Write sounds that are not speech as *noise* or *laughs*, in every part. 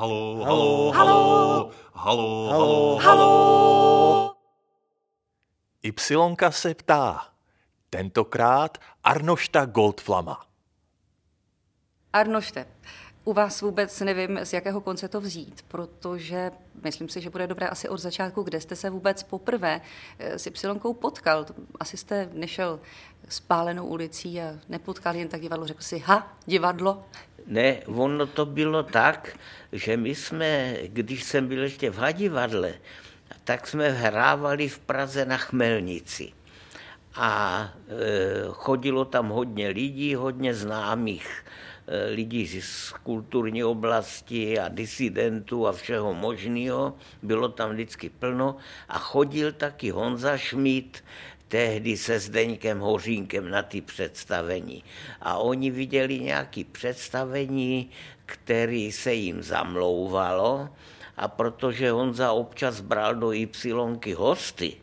Halo, halo, halo, halo, halo, halo. Ypsilonka se ptá. Tentokrát Arnošta Goldflama. Arnošte, u vás vůbec nevím, z jakého konce to vzít, protože myslím si, že bude dobré asi od začátku, kde jste se vůbec poprvé eh, s Ypsilonkou potkal. Asi jste nešel spálenou ulicí a nepotkal jen tak divadlo, řekl si, ha, divadlo. Ne, ono to bylo tak, že my jsme, když jsem byl ještě v Hadivadle, tak jsme hrávali v Praze na Chmelnici. A e, chodilo tam hodně lidí, hodně známých e, lidí z kulturní oblasti a disidentů a všeho možného. Bylo tam vždycky plno a chodil taky Honza Schmidt, tehdy se Zdeňkem Hořínkem na ty představení. A oni viděli nějaké představení, který se jim zamlouvalo a protože Honza občas bral do Ypsilonky hosty,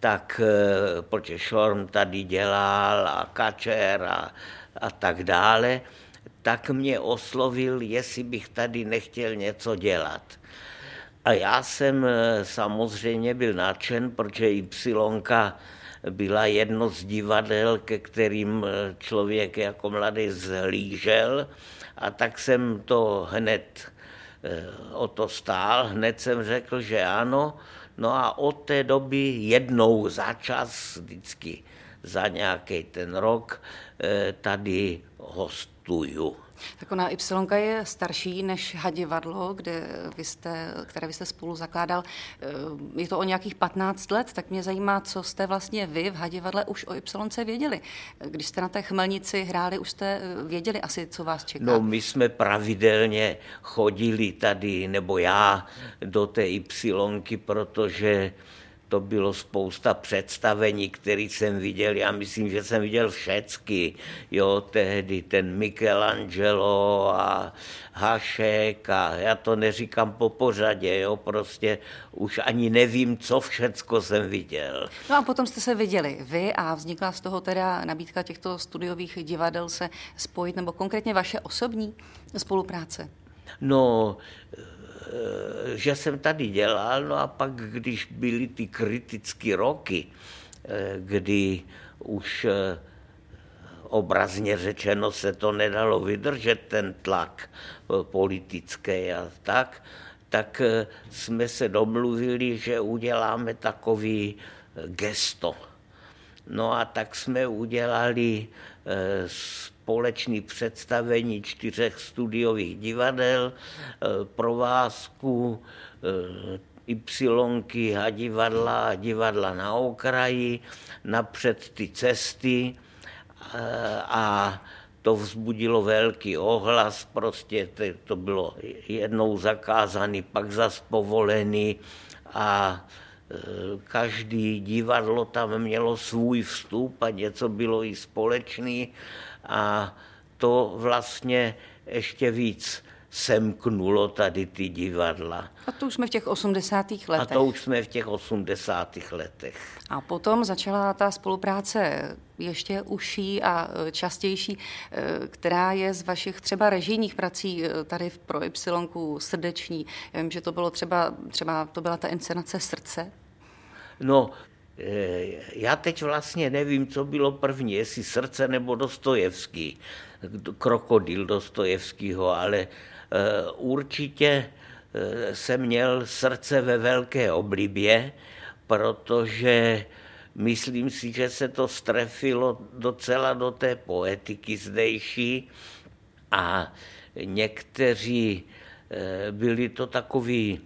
tak eh, protože Šorm tady dělal a Kačer a, a tak dále, tak mě oslovil, jestli bych tady nechtěl něco dělat. A já jsem eh, samozřejmě byl nadšen, protože Ypsilonka byla jedno z divadel, ke kterým eh, člověk jako mladý zhlížel a tak jsem to hned eh, o to stál, hned jsem řekl, že ano, no a od té doby jednou za čas, vždycky za nějaký ten rok, eh, tady hostuju. Tak ona Y je starší než Hadivadlo, kde vy jste, které vy jste spolu zakládal. Eh, je to o nějakých 15 let, tak mě zajímá, co jste vlastně vy v Hadivadle už o Y věděli. Když jste na té chmelnici hráli, už jste eh, věděli asi, co vás čeká. No, my jsme pravidelně chodili tady, nebo já, do té Y, protože to bylo spousta představení, které jsem viděl. Já myslím, že jsem viděl všecky. Jo, tehdy ten Michelangelo a Hašek a já to neříkám po pořadě, jo, prostě už ani nevím, co všecko jsem viděl. No a potom jste se viděli vy a vznikla z toho teda nabídka těchto studiových divadel se spojit, nebo konkrétně vaše osobní spolupráce? No, že jsem tady dělal, no a pak, když byly ty kritické roky, eh, kdy už eh, obrazně řečeno se to nedalo vydržet, ten tlak politický a tak, tak jsme se domluvili, že uděláme takový gesto. No a tak jsme udělali společné představení čtyřech studiových divadel, eh, provázku eh, Ypsilonky a divadla a divadla na okraji, napřed ty cesty eh, a to vzbudilo velký ohlas, prostě to bylo jednou zakázaný, pak zas povolený a každý divadlo tam mělo svůj vstup a něco bylo i společný a to vlastně ještě víc semknulo tady ty divadla. A to už jsme v těch 80. letech. A to už jsme v těch 80. letech. A potom začala ta spolupráce ještě užší a e, častější, e, která je z vašich třeba režijních prací e, tady pro Y srdeční. Já vím, že to bylo třeba, třeba to byla ta inscenace Srdce. No, já teď vlastně nevím, co bylo první, jestli srdce nebo Dostojevský, krokodil Dostojevskýho, ale určitě eh, jsem měl srdce ve velké oblibě, protože myslím si, že se to strefilo docela do té poetiky zdejší a někteří eh, byli to takový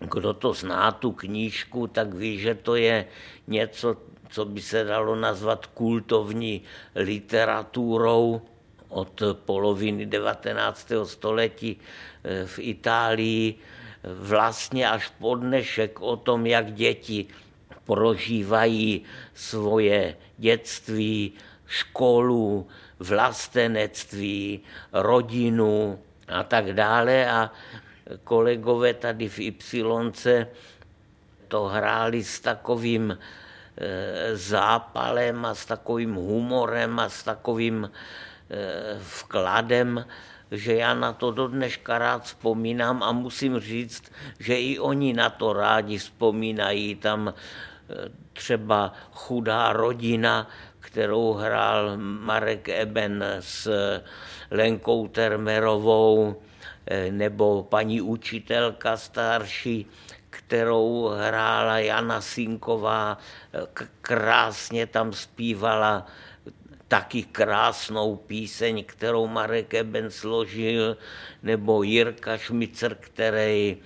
kdo to zná, tu knížku, tak ví, že to je něco, co by se dalo nazvat kultovní literaturou od poloviny 19. století eh, v Itálii, vlastně až po dnešek o tom, jak děti prožívají svoje dětství, školu, vlastenectví, rodinu a tak dále. A kolegové tady v Y to hráli s takovým eh, zápalem a s takovým humorem a s takovým vkladem že já na to do dneška rád vzpomínám a musím říct, že i oni na to rádi vzpomínají. Tam eh, třeba chudá rodina, kterou hrál Marek Eben s Lenkou Termerovou, eh, nebo paní učitelka starší, kterou hrála Jana Sinková, krásně tam zpívala taky krásnou píseň, kterou Marek Eben složil, nebo Jirka Šmicer, který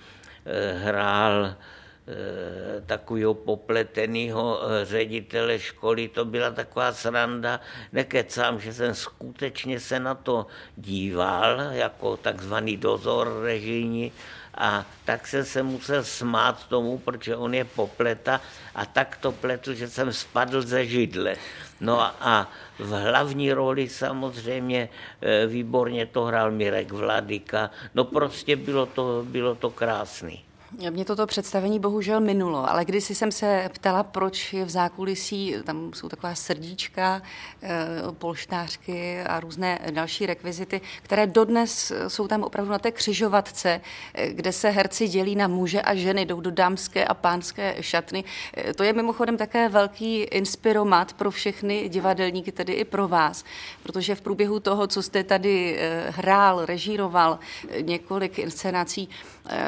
eh, hrál eh, takového popleteného eh, ředitele školy, to byla taková sranda, nekecám, že jsem skutečně se na to díval, jako takzvaný dozor režijní, a tak jsem se musel smát tomu, protože on je popleta a tak to pletl, že jsem spadl ze židle. No a v hlavní roli samozřejmě e, výborně to hrál Mirek Vladika. No prostě bylo to, bylo to krásný. Mě toto představení bohužel minulo, ale když jsem se ptala, proč je v zákulisí, tam jsou taková srdíčka, eh, polštářky a různé další rekvizity, které dodnes jsou tam opravdu na té křižovatce, eh, kde se herci dělí na muže a ženy, jdou do dámské a pánské šatny. Eh, to je mimochodem také velký inspiromat pro všechny divadelníky, tedy i pro vás, protože v průběhu toho, co jste tady hrál, režíroval několik inscenací,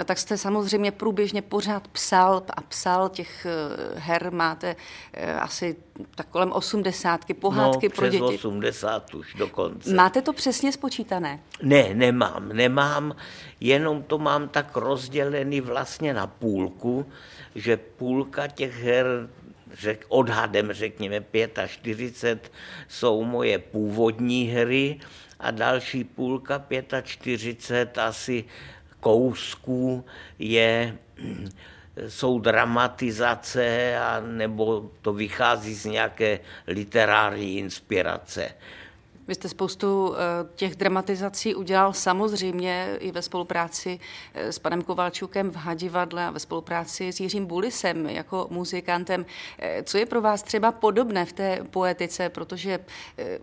tak jste samozřejmě průběžně pořád psal a psal těch eh, her, máte eh, asi tak kolem osmdesátky, pohádky no, pro děti. 80 už dokonce. Máte to přesně spočítané? Ne, nemám, nemám, jenom to mám tak rozdělený vlastně na půlku, že půlka těch her řek, odhadem řekněme 45 jsou moje původní hry a další půlka 45 asi kousků je, jsou dramatizace a nebo to vychází z nějaké literární inspirace. Vy jste spoustu eh, těch dramatizací udělal samozřejmě i ve spolupráci eh, s panem Kovalčukem v Hadivadle a ve spolupráci s Jiřím Bulisem jako muzikantem. Eh, co je pro vás třeba podobné v té poetice, protože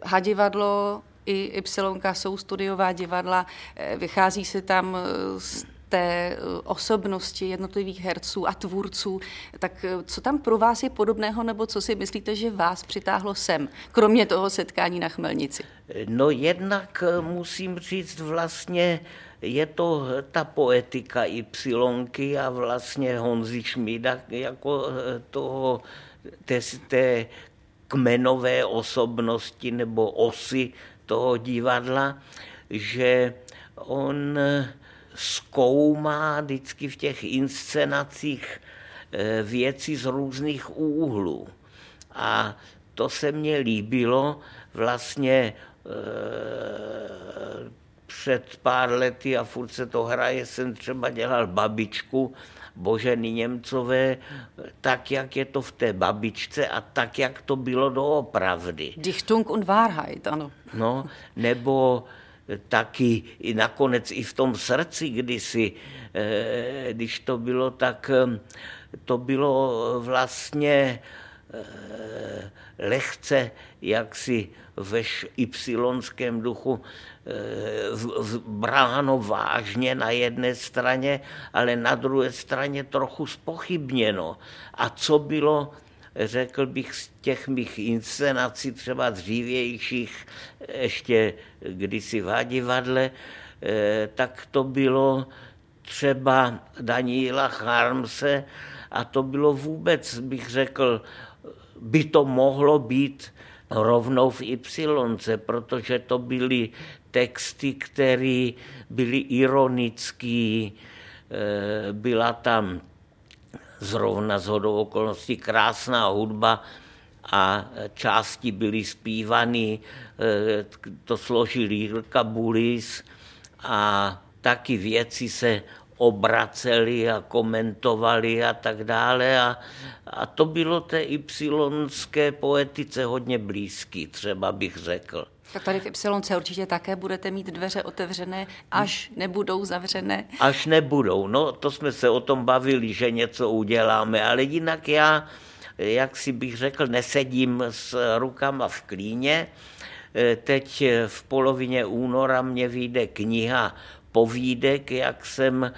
Hadivadlo i Y jsou studiová divadla, eh, vychází se tam eh, z té eh, osobnosti jednotlivých herců a tvůrců. Tak co tam pro vás je podobného, nebo co si myslíte, že vás přitáhlo sem, kromě toho setkání na Chmelnici? No jednak musím říct vlastně, je to ta poetika Y a vlastně Honzi Šmída jako toho, té, té kmenové osobnosti nebo osy toho divadla, že on zkoumá vždycky v těch inscenacích eh, věci z různých úhlů. A to se mně líbilo vlastně eh, před pár lety a furt se to hraje, jsem třeba dělal babičku Boženy Němcové, tak, jak je to v té babičce a tak, jak to bylo doopravdy. Dichtung und Wahrheit, ano. No, nebo taky i nakonec i v tom srdci kdysi, eh, když to bylo, tak eh, to bylo vlastně lehce jaksi ve ypsilonském duchu bráno vážně na jedné straně, ale na druhé straně trochu spochybněno. A co bylo řekl bych, z těch mých inscenací, třeba dřívějších, ještě kdysi v divadle, eh, tak to bylo třeba Daniela Charmse a to bylo vůbec, bych řekl, by to mohlo být rovnou v Y, protože to byly texty, které byly ironické, eh, byla tam zrovna z hodou okolností krásná hudba a části byly zpívaný, eh, to složil Jirka Bulis a taky věci se obraceli a komentovali a tak dále. A, a to bylo té ypsilonské poetice hodně blízký, třeba bych řekl. Tak tady v Y určitě také budete mít dveře otevřené, až nebudou zavřené. Až nebudou, no to jsme se o tom bavili, že něco uděláme, ale jinak já, jak si bych řekl, nesedím s rukama v klíně, Eh, teď v polovině února mě vyjde kniha povídek, jak jsem e,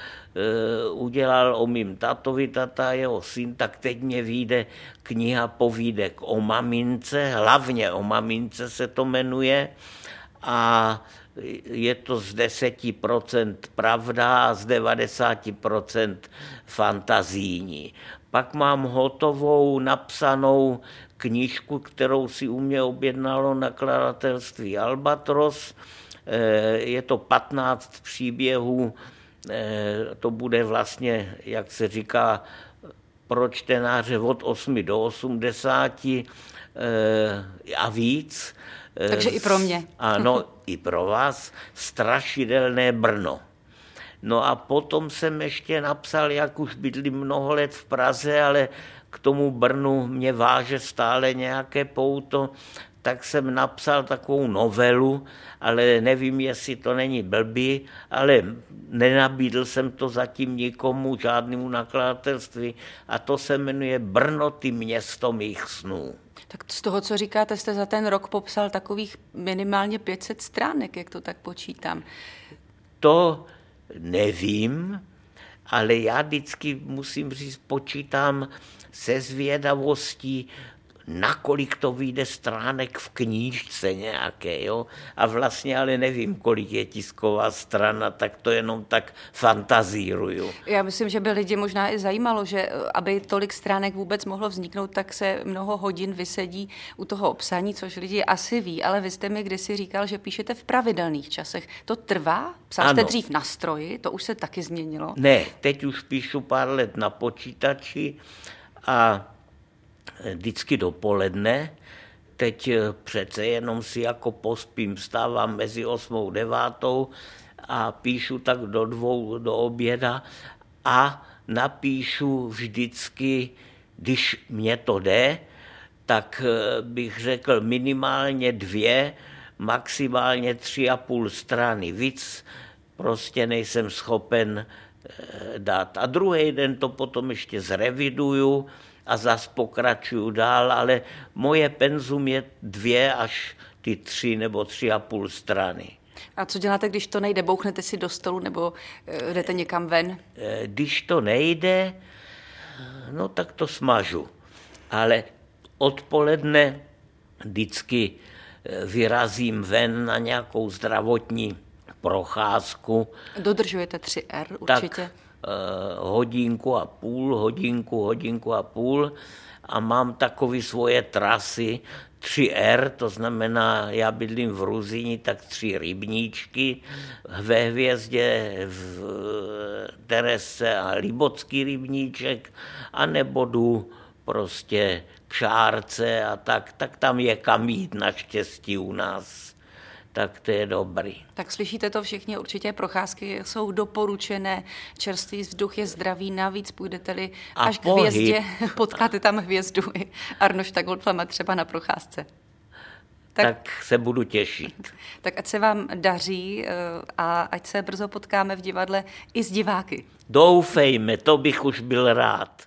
udělal o mým tatovi, tata jeho syn, tak teď mě vyjde kniha povídek o mamince, hlavně o mamince se to jmenuje a je to z 10% pravda a z 90% fantazíní. Pak mám hotovou, napsanou knížku, kterou si u mě objednalo nakladatelství Albatros. Eh, je to 15 příběhů, eh, to bude vlastně, jak se říká, pro čtenáře od 8 do 80 eh, a víc. Takže i pro mě. Ano, *laughs* i pro vás. Strašidelné Brno. No a potom jsem ještě napsal, jak už bydlím mnoho let v Praze, ale k tomu Brnu mě váže stále nějaké pouto, tak jsem napsal takovou novelu, ale nevím, jestli to není blbý, ale nenabídl jsem to zatím nikomu, žádnému nakladatelství a to se jmenuje Brno, ty město mých snů. Tak z toho, co říkáte, jste za ten rok popsal takových minimálně 500 stránek, jak to tak počítám. To nevím, ale já vždycky musím říct, počítám se zvědavostí, nakolik to vyjde stránek v knížce nějaké, jo? A vlastně ale nevím, kolik je tisková strana, tak to jenom tak fantazíruju. Já myslím, že by lidi možná i zajímalo, že eh, aby tolik stránek vůbec mohlo vzniknout, tak se mnoho hodin vysedí u toho obsání, což lidi asi ví, ale vy jste mi kdysi říkal, že píšete v pravidelných časech. To trvá? Psal jste dřív na stroji, to už se taky změnilo? Ne, teď už píšu pár let na počítači a vždycky dopoledne. Teď eh, přece jenom si jako pospím, stávám mezi 8 a 9 a píšu tak do dvou do oběda a napíšu vždycky, když mě to jde, tak eh, bych řekl minimálně dvě, maximálně tři a půl strany. Víc prostě nejsem schopen eh, dát. A druhý den to potom ještě zreviduju, a zas pokračuju dál, ale moje penzum je dvě až ty tři nebo tři a půl strany. A co děláte, když to nejde? Bouchnete si do stolu nebo eh, jdete někam ven? Eh, když to nejde, no tak to smažu. Ale odpoledne vždycky eh, vyrazím ven na nějakou zdravotní procházku. Dodržujete 3R určitě? Tak hodinku a půl, hodinku, hodinku a půl a mám takové svoje trasy, 3R, to znamená, já bydlím v Ruzini, tak tři rybníčky, ve hvězdě, v Terese a Libocký rybníček, a nebo jdu prostě k Šárce a tak, tak tam je kam jít naštěstí u nás tak to je dobrý. Tak slyšíte to všichni, určitě procházky jsou doporučené, čerstvý vzduch je zdravý, navíc půjdete-li a až pohyb. k hvězdě, *laughs* potkáte tam hvězdu i Arnošta Goldflama třeba na procházce. Tak, tak se budu těšit. *laughs* tak ať se vám daří eh, a ať se brzo potkáme v divadle i s diváky. Doufejme, to bych už byl rád.